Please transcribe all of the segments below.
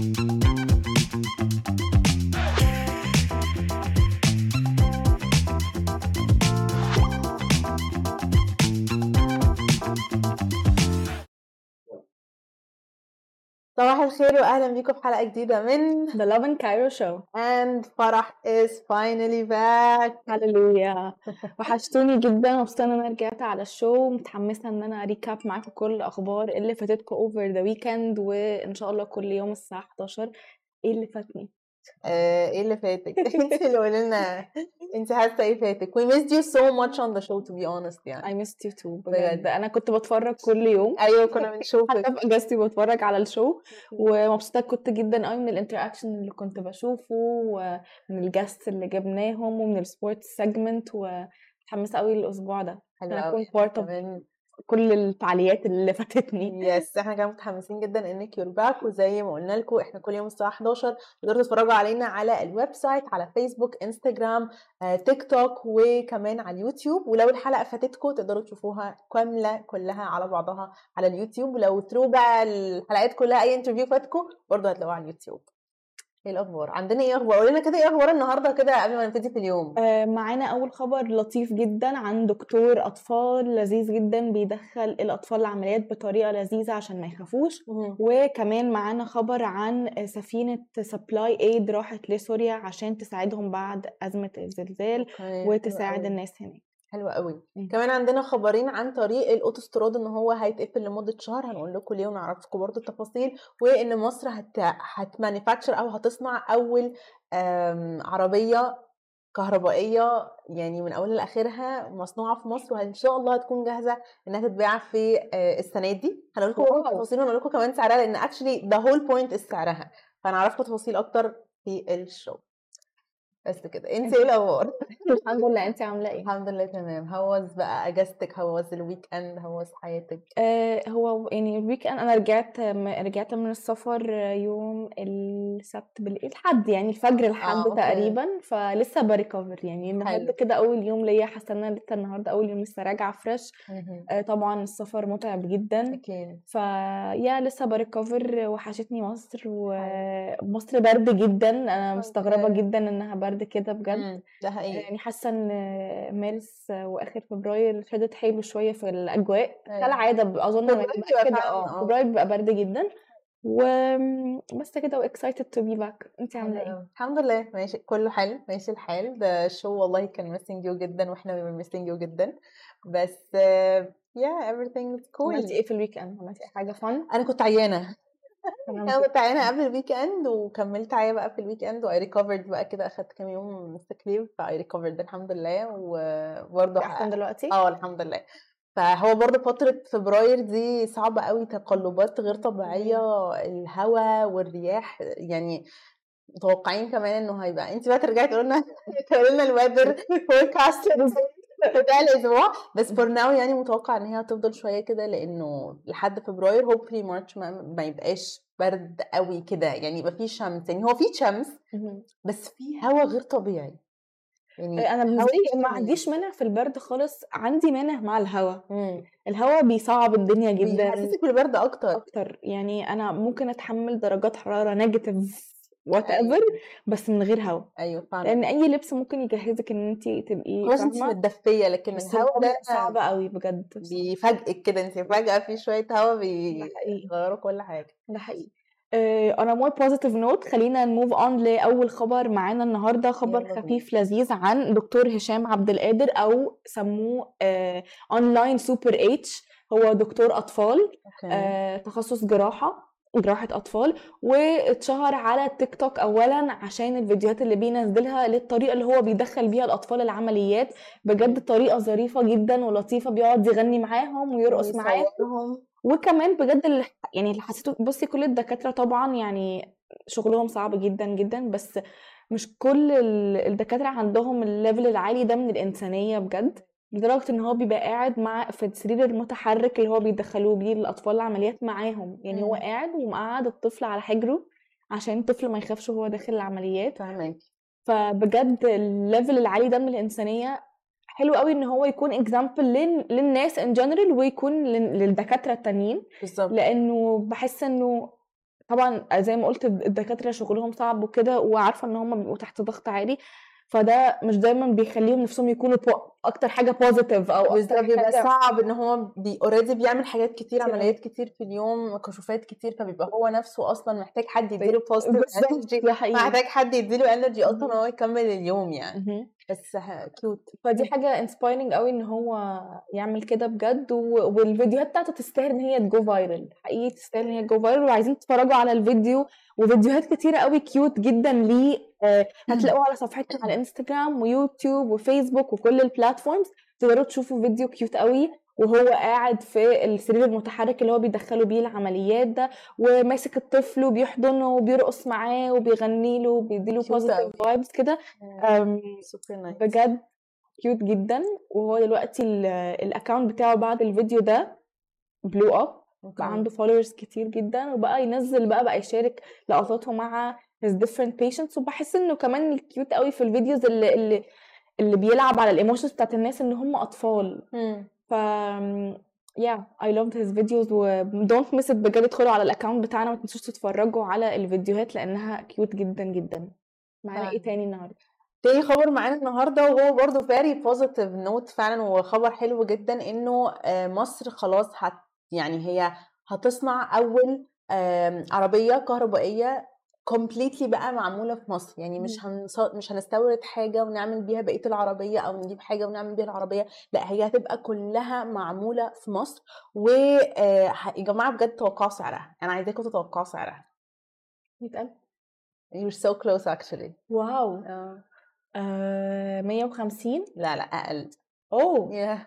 Thank you. صباح الخير واهلا بيكم في حلقة جديدة من The Love and Cairo Show. And فرح is finally back. Hallelujah وحشتوني جدا مبسوطه إن أنا رجعت على الشو. متحمسة إن أنا recap معاكم كل الأخبار اللي فاتتكم over the weekend وإن شاء الله كل يوم الساعة 11 إيه اللي فاتني؟ آه، إيه اللي فاتك؟ أنت اللي قولي لنا. أنت حاسة إيه فاتك؟ We missed you so much on the show to be honest يعني. I missed you too بجد. أنا كنت بتفرج كل يوم. أيوه كنا بنشوفك حتى في اجازتي بتفرج على الشو. ومبسوطة كنت جدا قوي من ال interaction اللي كنت بشوفه ومن ال guests اللي جبناهم ومن ال sports segment ومتحمسة قوي للأسبوع ده. حلو كنت part of كمان كل الفعاليات اللي فاتتني. yes إحنا كمان متحمسين جدا إنك you're back وزي ما قلنا لكم إحنا كل يوم الساعة 11 تقدروا تتفرجوا علينا على ال website على فيسبوك إنستجرام آه، تيك توك وكمان على اليوتيوب. ولو الحلقة فاتتكم تقدروا تشوفوها كاملة كلها على بعضها على اليوتيوب. ولو through بقى الحلقات كلها أي interview فاتكم برضه هتلاقوها على اليوتيوب. إيه الأخبار؟ عندنا إيه أخبار؟ قولي لنا كده إيه أخبار النهارده كده قبل ما نبتدي في اليوم؟ آه، معانا أول خبر لطيف جدا عن دكتور أطفال لذيذ جدا بيدخل الأطفال العمليات بطريقة لذيذة عشان ما يخافوش. وكمان معانا خبر عن سفينة supply aid راحت لسوريا عشان تساعدهم بعد أزمة الزلزال وتساعد. الناس هناك. حلو قوي مم. كمان عندنا خبرين عن طريق الاوتوستراد إن هو هيتقفل لمدة شهر هنقول لكم ليه ونعرفكم برضو التفاصيل وإن مصر هت هت manufacture أو هتصنع أول عربية كهربائية يعني من أولها لآخرها مصنوعة في مصر وان شاء الله هتكون جاهزة إنها تتباع في آه، السنة دي هنقول لكم. التفاصيل ونقول لكم كمان سعرها لأن actually the whole point سعرها فهنعرفكم تفاصيل أكتر في الشو بس كده. أنت إيه الأخبار؟ الحمد لله. انت عاملة إيه؟ الحمد لله تمام. how's بقى أجازتك؟ how's ال weekend how's حياتك؟ آه هو يعني ال weekend أنا رجعت رجعت من السفر يوم السبت بالليل لحد يعني الفجر لحد أوكي. تقريبا فلسه ب recover يعني. النهارده. كده أول يوم ليا حاسة إن أنا لسه النهارده أول يوم لسه راجعة fresh آه طبعا السفر متعب جدا. أكيد. فيا لسه ب recover وحشتني مصر ومصر برد جدا. أنا مستغربة. جدا إنها برد كده بجد. مم، ده حقيقي. يعني حاسة إن مارس وآخر فبراير شدت حيله شوية في الأجواء. أيوة. كالعادة أظن فبراير بيبقى بيبقى كده آه آه. فبراير بيبقى برد جدا. وبس كده و excited to be back انت عاملة حلو إيه؟ الحمد لله. ماشي كله حلو. ماشي الحال. ده الشو والله كان missing you جدا وإحنا بنبقى missing you جدا. بس يا everything is عملتي cool. إيه في ال weekend؟ عملتي حاجة fun؟ أنا كنت عيانة. أنا كنت عيانه قبل ال weekend وكملت عيا بقى في ال weekend و I recovered بقى كده أخدت كام يوم مستكليف ف I recovered الحمد لله وبرضه أحسن دلوقتي؟ آه الحمد لله. فهو برضه فترة فبراير دي صعبة قوي تقلبات غير طبيعية الهواء والرياح يعني متوقعين كمان إنه هيبقى. انت بقى ترجعي تقول لنا تقولي لنا ال weather forecast بتاع الأسبوع بس for now يعني متوقع إن هي هتفضل شوية كده لأنه لحد فبراير hopefully March ما, ما يبقاش برد قوي كده. يعني يبقى فيه شمس. يعني هو فيه شمس. بس فيه هوا غير طبيعي. يعني أنا بالنسبة لي ما. عنديش مانع في البرد خالص. عندي مانع مع الهواء. الهواء بيصعب الدنيا جدا. بيحسسك بالبرد أكتر. أكتر. يعني أنا ممكن أتحمل درجات حرارة negative what أيوة. ever بس من غير هوا. أيوه فعلا. لأن أي لبس ممكن يجهزك إن انت تبقي خلاص انت متدفية لكن الهوا ده صعب قوي بجد بيفاجئك كده انت فجأة في شوية هوا بيغيروا كل حاجة. ده حقيقي. on a more positive note خلينا ن move on لأول خبر معانا النهارده خبر. خفيف لذيذ عن دكتور هشام عبد القادر أو سموه اونلاين سوبر اتش هو دكتور أطفال أوكي. آه، تخصص جراحة. جراحة أطفال واتشهر على التيك توك أولا عشان الفيديوهات اللي بينزلها للطريقة اللي هو بيدخل بيها الأطفال العمليات. بجد طريقة ظريفة جدا ولطيفة بيقعد يغني معاهم ويرقص معاهم. وكمان بجد اللي يعني اللي حسيته بصي كل الدكاترة طبعا يعني شغلهم صعب جدا جدا بس مش كل ال- الدكاترة عندهم ال level العالي ده من الإنسانية بجد. لدرجة إن هو بيبقى قاعد مع في السرير المتحرك اللي هو بيدخلوه بيه الأطفال العمليات معاهم. يعني هو. قاعد ومقعد الطفل على حجره عشان الطفل ما يخافش وهو داخل العمليات. فاهمك فبجد ال level العالي ده من الإنسانية حلو قوي إن هو يكون example للناس in general ويكون لل- للدكاترة التانيين. بالظبط. لأنه بحس إنه طبعًا زي ما قُلت الد الدكاترة شغلهم صعب وكده، وعارفة إن هُم بيبقوا تحت ضغط عالي، فده مش دايمًا بيخلّيهم نفسهم يكونوا ب أكتر حاجة positive أو بالضبط، أكتر بيبقى حاجة صعب إن هو بي already بيعمل حاجات كتير،. عمليات كتير في اليوم، كشوفات كتير، فبيبقى هو نفسه أصلًا محتاج حد يدّي له positive بالضبط، energy ده حقيقي. محتاج حد يدّي له energy أصلًا إن اهم. هو يكمّل اليوم يعني،. بس ه cute. فدي حاجة inspiring أوي إن هو يعمل كده بجد، و والفيديوهات بتاعته تستاهل إن هي تgo viral. حقيقي تستاهل إن هي تgo viral وعايزين تتفرّجوا على الفيديو. وفيديوهات كتيرة أوي cute جدًا ليه. آآ هتلاقوه على صفحتنا على إنستجرام ويوتيوب وفيسبوك وكل الplatforms. تقدروا تشوفوا فيديو cute أوي. وهو قاعد في السرير المتحرك اللي هو بيدخّلوا بيه العمليات ده، وماسك الطفل وبيحضنه وبيرقص معاه وبيغني له وبيدّي له cute أوي. positive vibes كده،. بجد cute جدًا، وهو دلوقتي ال الaccount بتاعه بعد الفيديو ده blew up بقى. عنده followers كتير جدًا، وبقى ينزّل بقى بقى يشارك لقطاته مع his different patients وباحس إنه كمان الcute أوي في الفيديوز اللي اللي اللي بيلعب على الemotions بتاعة الناس إن هُم أطفال، إمم. ف yeah I loved his videos و don't miss it بجد ادخلوا على الaccount بتاعنا ما تنسوش تتفرّجوا على الفيديوهات لإنها cute جدًا، جدًا. معانا فعلًا. تاني النهارده؟ تاني خبر معانا النهارده وهو برضه very positive note فعلًا وخبر حلو جدًا إنه آآ مصر خلاص هت يعني هي هتصنع أول آمم عربية completely بقى معمولة في مصر، يعني مش. هنص مش هنستورد حاجة ونعمل بيها بقية العربية أو نجيب حاجة ونعمل بيها العربية، لأ هي هتبقى كلّها معمولة في مصر، و ح يا جماعة بجد توقعوا سعرها، أنا عايزاكم تتوقعوا سعرها. 100.000 you're so close actually. واو! آه. آآ 150 لا، لأ أقل. أوه! ياه!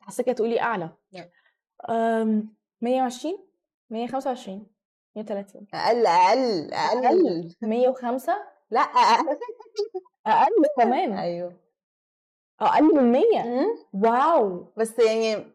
حاساكِ هتقولي أعلى. لأ. آمم 120 125 130 أقل، أقل، أقل أقل. 105 لأ أقل. أقل كمان! أيوه. أقل من 100 إمم. واو! بس يعني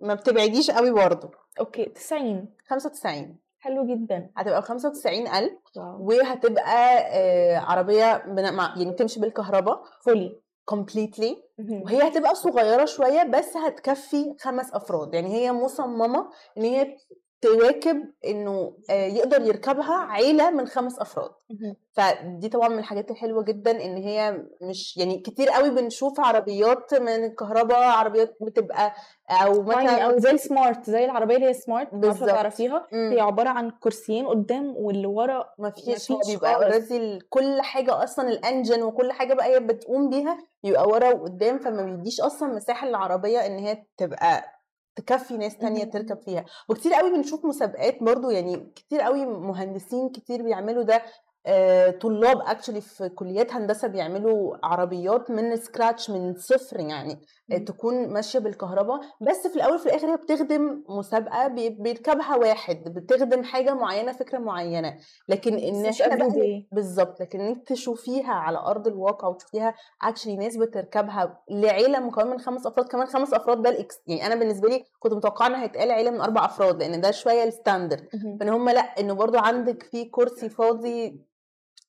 ما بتبعديش أوي برضه. okay 90 95 حلو جدًا. هتبقى ب95.000 واو! وهتبقى آآ عربية بن مع يعني بتمشي بالكهربا fully completely اهم. وهي هتبقى صغيرة شوية بس هتكفّي 5 أفراد، يعني هي مصممة إن هي تواكب إنه آآ يقدر يركبها عيلة من 5 أفراد، اهم. فدي طبعًا من الحاجات الحلوة جدًا إن هي مش يعني كتير أوي بنشوف عربيات من الكهربا، عربيات بتبقى أو tiny مثلًا أوي زي الsmart زي العربية اللي هي لو بالضبط. تعرفيها، هي إمم. عبارة عن كرسيين قدّام واللي ورا ما فيش هو بيبقى ال كل حاجة أصلًا الengine وكل حاجة بقى هي بتقوم بيها بيبقى ورا وقدّام، فما بيدّيش أصلًا مساحة للعربية إن هي تبقى تكفّي ناس تانية تركب. فيها، وكتير أوي بنشوف مسابقات برضه يعني كتير أوي مهندسين كتير بيعملوا ده، آآ طلاب actually في كليات هندسة بيعملوا عربيات من scratch من الصفر يعني،. تكون ماشية بالكهربا، بس في الأول وفي الآخر هي بتخدم مسابقة بي بيركبها واحد، بتخدم حاجة معيّنة، فكرة معيّنة، لكن بقى everyday. بالضبط، لكن إنِّك تشوفيها على أرض الواقع وتشوفيها actually ناس بتركبها لعيلة مكونة من 5 أفراد، كمان 5 أفراد ده الإكس يعني أنا بالنسبة لي كنت متوقعة إن هيتقال عيلة من 4 أفراد، لإن ده الstandard اهم. فإن هُم لأ، إنه برضه عندِك في كرسي فاضي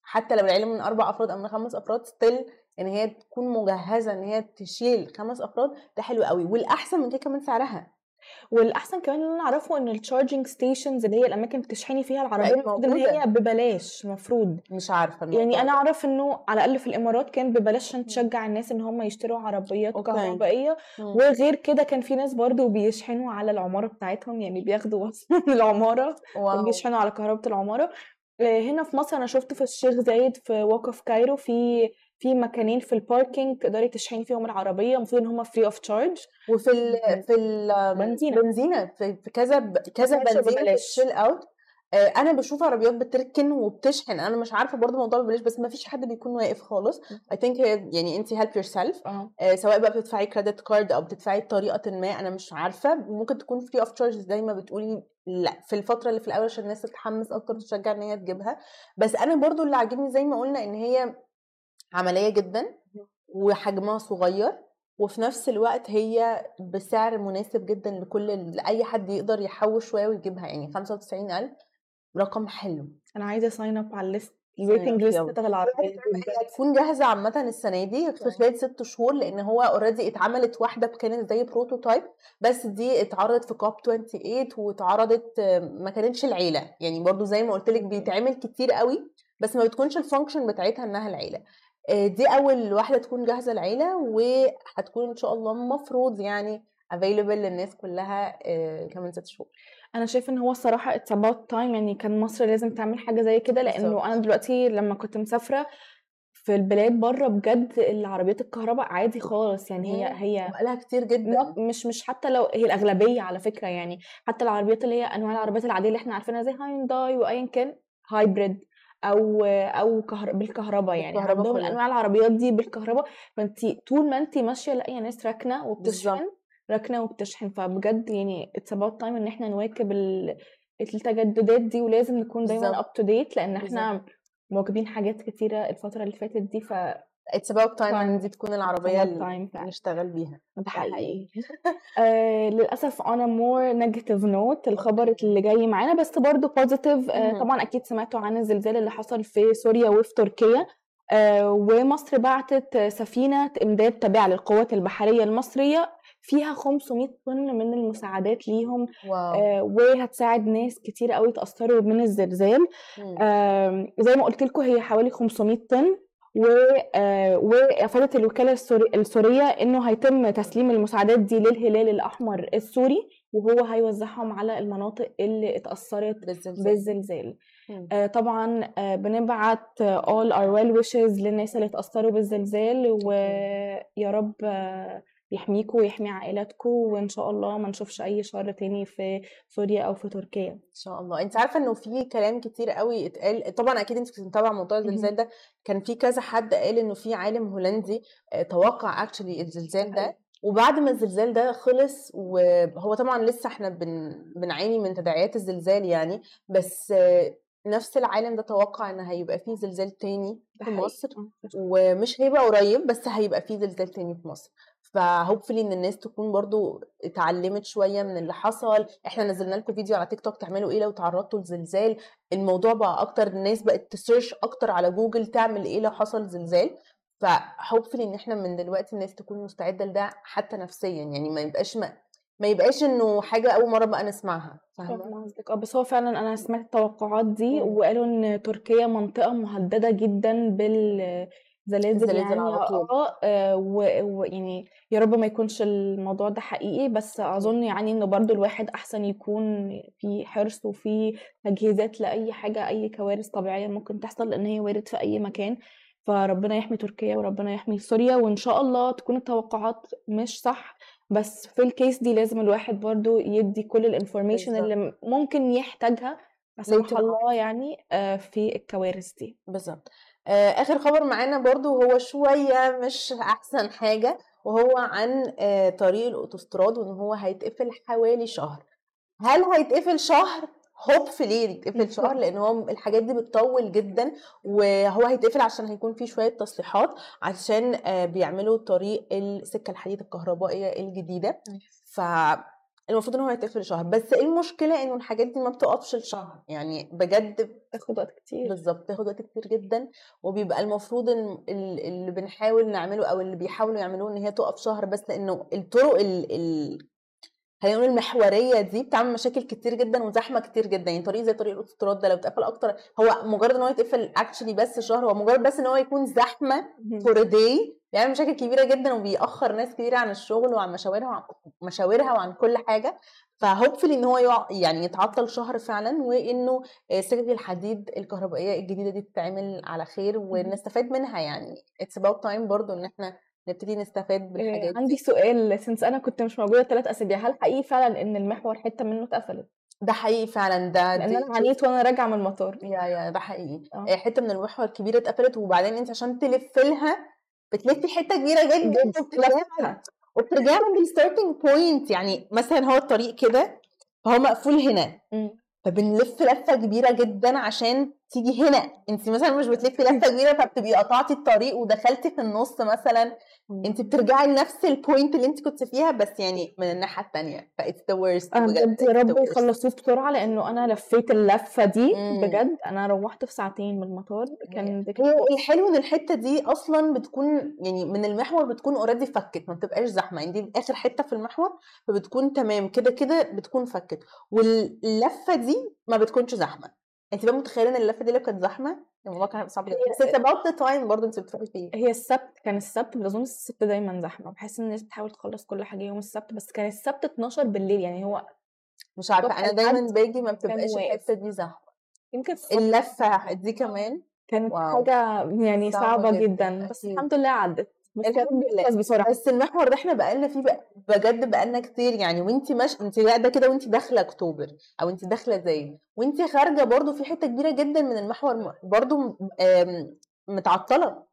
حتى لو العيلة من 4 أفراد أو من 5 أفراد still إن هي تكون مجهزة إن هي تشيل 5 أفراد، ده حلو أوي، والأحسن من كده كمان سعرها. والأحسن كمان اللي أنا أعرفه إن الcharging stations اللي هي الأماكن اللي بتشحني فيها العربية بقت المفروض موجودة. هي ببلاش المفروض. مش عارفة الموضوع يعني أنا ده. أعرف إنه على الأقل في الإمارات كان ببلاش عشان. تشجّع الناس إن هُم يشتروا عربيات أوكي. إمم. وغير كده كان في ناس برضه بيشحنوا على العمارة بتاعتهم، يعني بياخدوا من العمارة واو! وبيشحنوا على كهربة العمارة. آآ هنا في مصر أنا شُفت في الشيخ زايد في وقف كايرو في في مكانين في الparking تقدري تشحني فيهم العربية، المفروض إن هُم free of charge. وفي ال في ال بنزينة. بنزينة. في في كذا ب كذا بنزينة في out. آآ أنا باشوف عربيات بتركن وبتشحن، أنا مش عارفة برضه موضوع ببلاش بس ما فيش حد بيكون واقف خالص، think هي يعني help yourself. آه. آآ سواء بقى بتدفعي credit card أو بتدفعي بطريقةٍ ما أنا مش عارفة، ممكن تكون free of charge زي ما بتقولي لأ، في الفترة اللي في الأول عشان الناس تتحمس أكتر وتتشجع إن هي تجيبها، بس أنا برضه اللي عاجبني زي ما قُلنا إن هي عملية جدًا. وحجمها صغير، وفي نفس الوقت هي بسعر مناسب جدًا لكل لأي حد يقدر يحوّش شوية ويجيبها، يعني 95.000 رقم حلو. أنا عايزة sign up على الlist الويتنج ليست. بتاعت العربيه. هتكون جاهزة عامة السنة دي في خلال ست شهور لأن هو already اتعملت واحدة كانت زي prototype بس دي اتعرضت في COP 28 واتعرضت ما كانتش العيلة يعني برضو زي ما قلت لك بيتعمل كتير قوي بس ما بتكونش ال function بتاعتها إنها العيلة آه، دي أول واحدة تكون جاهزة العيلة وهتكون إن شاء الله مفروض يعني available للناس كلها آه، كمان ست شهور أنا شايفة إن هو الصراحة it's about time يعني كان مصر لازم تعمل حاجة زي كده. لأنه أنا دلوقتي لما كنت مسافرة في البلاد بره بجد العربيات الكهرباء عادي خالص يعني هي. هي بقالها كتير جدا مش مش حتى لو هي الأغلبية على فكرة يعني حتى العربيات اللي هي أنواع العربيات العادية اللي إحنا عارفينها زي هاينداي وايا كان hybrid أو أو كهر... بالكهرباء يعني عندهم. الانواع العربيات دي بالكهرباء فانت طول ما انت ماشية لاقية ناس راكنة وبتشحن. راكنة وبتشحن فبجد يعني it's about time إن إحنا نواكب ال... التجددات دي ولازم نكون دايما. up to date لأن إحنا مواكبين حاجات كتيرة الفترة اللي فاتت دي ف it's about time ان. دي تكون العربية about اللي. نشتغل بيها ده حقيقي آه للأسف a more negative note الخبر. اللي جاي معانا بس برضو positive آه. طبعا أكيد سمعتوا عن الزلزال اللي حصل في سوريا وفي تركيا آه ومصر بعتت سفينة إمداد تابعة للقوات البحرية المصرية فيها 500 طن من المساعدات ليهم واو آه وهتساعد ناس كتير قوي تأثروا من الزلزال. آم، زي ما قلت لكم هي حوالي 500 طن آه، وافادت الوكالة السوري السورية إنه هيتم تسليم المساعدات دي للهلال الأحمر السوري وهو هيوزعهم على المناطق اللي اتأثرت بالزلزال. بالزلزال. آه، طبعا آه، بنبعت آه، all our well wishes للناس اللي اتأثروا بالزلزال ويا رب آه، يحميكوا ويحمي عائلاتكم وإن شاء الله ما نشوفش أي شر تاني في سوريا أو في تركيا. إن شاء الله. أنت عارفة إنه في كلام كتير قوي اتقال طبعا أكيد أنت كنت متابعة موضوع الزلزال ده. كان في كذا حد قال إنه في عالم هولندي آه، توقع اكشلي الزلزال ده. وبعد ما الزلزال ده خلص وهو طبعا لسه إحنا بن... بنعاني من تداعيات الزلزال يعني بس آه، نفس العالم ده توقع إن هيبقى فيه زلزال تاني في. مصر ومش هيبقى قريب بس هيبقى فيه زلزال تاني في مصر. ف hopefully إن الناس تكون برضو اتعلمت شوية من اللي حصل. إحنا نزلنا لكم فيديو على تيك توك تعملوا إيه لو تعرضتوا لزلزال. الموضوع بقى أكتر الناس بقت ت search أكتر على جوجل تعمل إيه لو حصل زلزال. ف hopefully إن إحنا من دلوقتي الناس تكون مستعدة لده حتى نفسيا يعني ما يبقاش ما, ما يبقاش إنه حاجة أول مرة بقى نسمعها فاهمة قصدك آه بس هو فعلا أنا سمعت التوقعات دي. وقالوا إن تركيا منطقة مهددة جدا بالزلازل الزلازل يعني على طول. آه آه، ويعني يا رب ما يكونش الموضوع ده حقيقي بس أظن يعني إنه برضو الواحد أحسن يكون في حرص وفي تجهيزات لأي حاجة أي كوارث طبيعية ممكن تحصل لأن هي وارد في أي مكان فربنا يحمي تركيا وربنا يحمي سوريا وإن شاء الله تكون التوقعات مش صح بس في ال case دي لازم الواحد برضو يدي كل ال information. اللي ممكن يحتاجها لا سمح. الله يعني آه، في الكوارث دي بالظبط آه، آخر خبر معانا برضو هو شوية مش أحسن حاجة وهو عن آه، طريق الأوتوستراد وإن هو هيتقفل حوالي شهر هل هيتقفل شهر هوبفلي يتقفل شهر لأن هو الحاجات دي بتطول جدا وهو هيتقفل عشان هيكون فيه شوية تصليحات عشان آه، بيعملوا طريق السكة الحديد الكهربائية الجديدة. فالمفروض إن هو هيتقفل شهر. بس المشكلة؟ إنه الحاجات دي ما بتقفش الشهر يعني بجد تاخد وقت كتير. بالظبط بتاخد وقت كتير جدا وبيبقى المفروض إن ال- اللي بنحاول نعمله أو اللي بيحاولوا يعملوه إن هي تقف شهر بس لأنه الطرق ال ال خلينا نقول المحوريه دي بتعمل مشاكل كتير جدا وزحمة كتير جدا. يعني طريق زي طريق الاوتوستراد ده لو اتقفل أكتر هو مجرد إن هو يتقفل actually بس شهر هو مجرد بس إن هو يكون زحمة for a day بيعمل مشاكل كبيرة جدا وبيأخر ناس كتير عن الشغل وعن مشاورها وعن مشاورها وعن كل حاجة. ف hopefully إن هو يقع يعني يتعطل شهر فعلا وإنه سكك الحديد الكهربائية الجديدة دي تتعمل على خير ونستفاد منها. يعني it's about time برضو إن إحنا نبتدي نستفاد آه، بالحاجات عندي دي سؤال since أنا كنت مش موجودة ثلاث أسابيع هل حقيقي فعلا إن المحور حتة منه اتقفلت ده حقيقي فعلا ده لأن أنا عانيت وأنا راجعة من المطار يا يا ده حقيقي آه. آه، حتة من المحور الكبيره اتقفلت وبعدين أنت عشان تلف لها بتلفي حتة كبيرة جدا جدا. وبترجعي عند ال starting point يعني مثلا هو الطريق كده فهو مقفول هنا. فبنلف لفة كبيرة جدا عشان تيجي هنا. انت مثلا مش بتلفي لفه كبيره فبتبقي قطعتي الطريق ودخلتي في النص مثلا. انت بترجعي لنفس ال point اللي انت كنت فيها بس يعني من الناحية الثانية ف it's the worst بجد. يا رب يخلصوه بسرعة لأنه أنا لفيت اللفة دي مم. بجد. أنا روحت في ساعتين من المطار. كان الحلو إن الحتة دي أصلا بتكون يعني من المحور بتكون already فكت. ما بتبقاش زحمة. يعني دي آخر حتة في المحور فبتكون تمام. كده كده بتكون فكت. واللفة دي ما بتكونش زحمة. انت بقى متخيلة إن اللفة دي لو كانت زحمة؟ الموضوع كان هيبقى صعب جدا. بس it's about the time برضه انت بتروحي فيه. هي السبت كان السبت بظن السبت دايما زحمة. بحس إن الناس بتحاول تخلص كل حاجة يوم السبت بس كان السبت 12 بالليل يعني هو مش عارفة أنا دايما باجي ما بتبقاش. الحتة دي زحمة. يمكن اللفة دي كمان؟ كانت واو. حاجة يعني صعبة صعبة جداً، جدا بس. الحمد لله عدت. يخلص بسرعة. بس المحور ده إحنا بقالنا فيه بقى بجد بقالنا كتير يعني وانت مش انت قاعدة كده وانت داخلة أكتوبر أو انت داخلة زي وانت خارجة برضو في حتة كبيرة جدا من المحور برضو متعطلة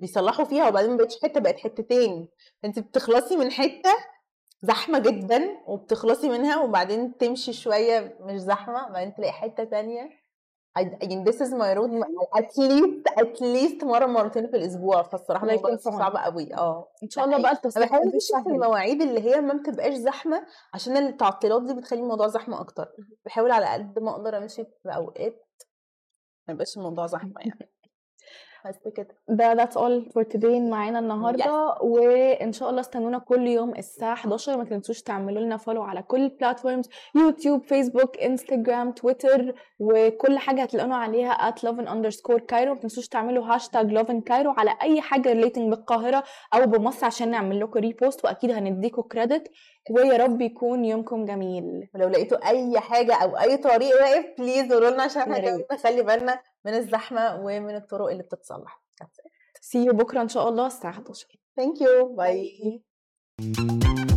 بيصلحوا فيها وبعدين ما بقتش حتة بقت حتتين انت بتخلصي من حتة زحمة جدا وبتخلصي منها وبعدين تمشي شوية مش زحمة وبعدين تلاقي حتة تانية. I, يعني this is my road at least at least مرة مرتين في الأسبوع. فالصراحة الموضوع صعب قوي آه. إن شاء الله بقى أنا التصليح بحاول. المواعيد اللي هي ما بتبقاش زحمة عشان التعطيلات دي بتخلي الموضوع زحمة أكتر. بحاول على قد ما أقدر أمشي في أوقات ما يبقاش الموضوع زحمة يعني. بس كده ده that's all for today. معانا النهارده. وإن شاء الله استنونا كل يوم الساعة 11 ما تنسوش تعملوا لنا follow على كل ال platforms يوتيوب فيسبوك انستجرام تويتر وكل حاجة هتلاقونا عليها at lovin underscore Cairo ما تنسوش تعملوا hashtag lovin Cairo على أي حاجة relating بالقاهرة أو بمصر عشان نعمل لكم repost وأكيد هنديكم credit ويا رب يكون يومكم جميل. ولو لقيتوا أي حاجة أو أي طريق واقف please قولوا لنا عشان إحنا. نخلي بالنا. من الزحمة ومن الطرق اللي بتتصلح. See you بكرة إن شاء الله الساعة 11 thank you bye Bye.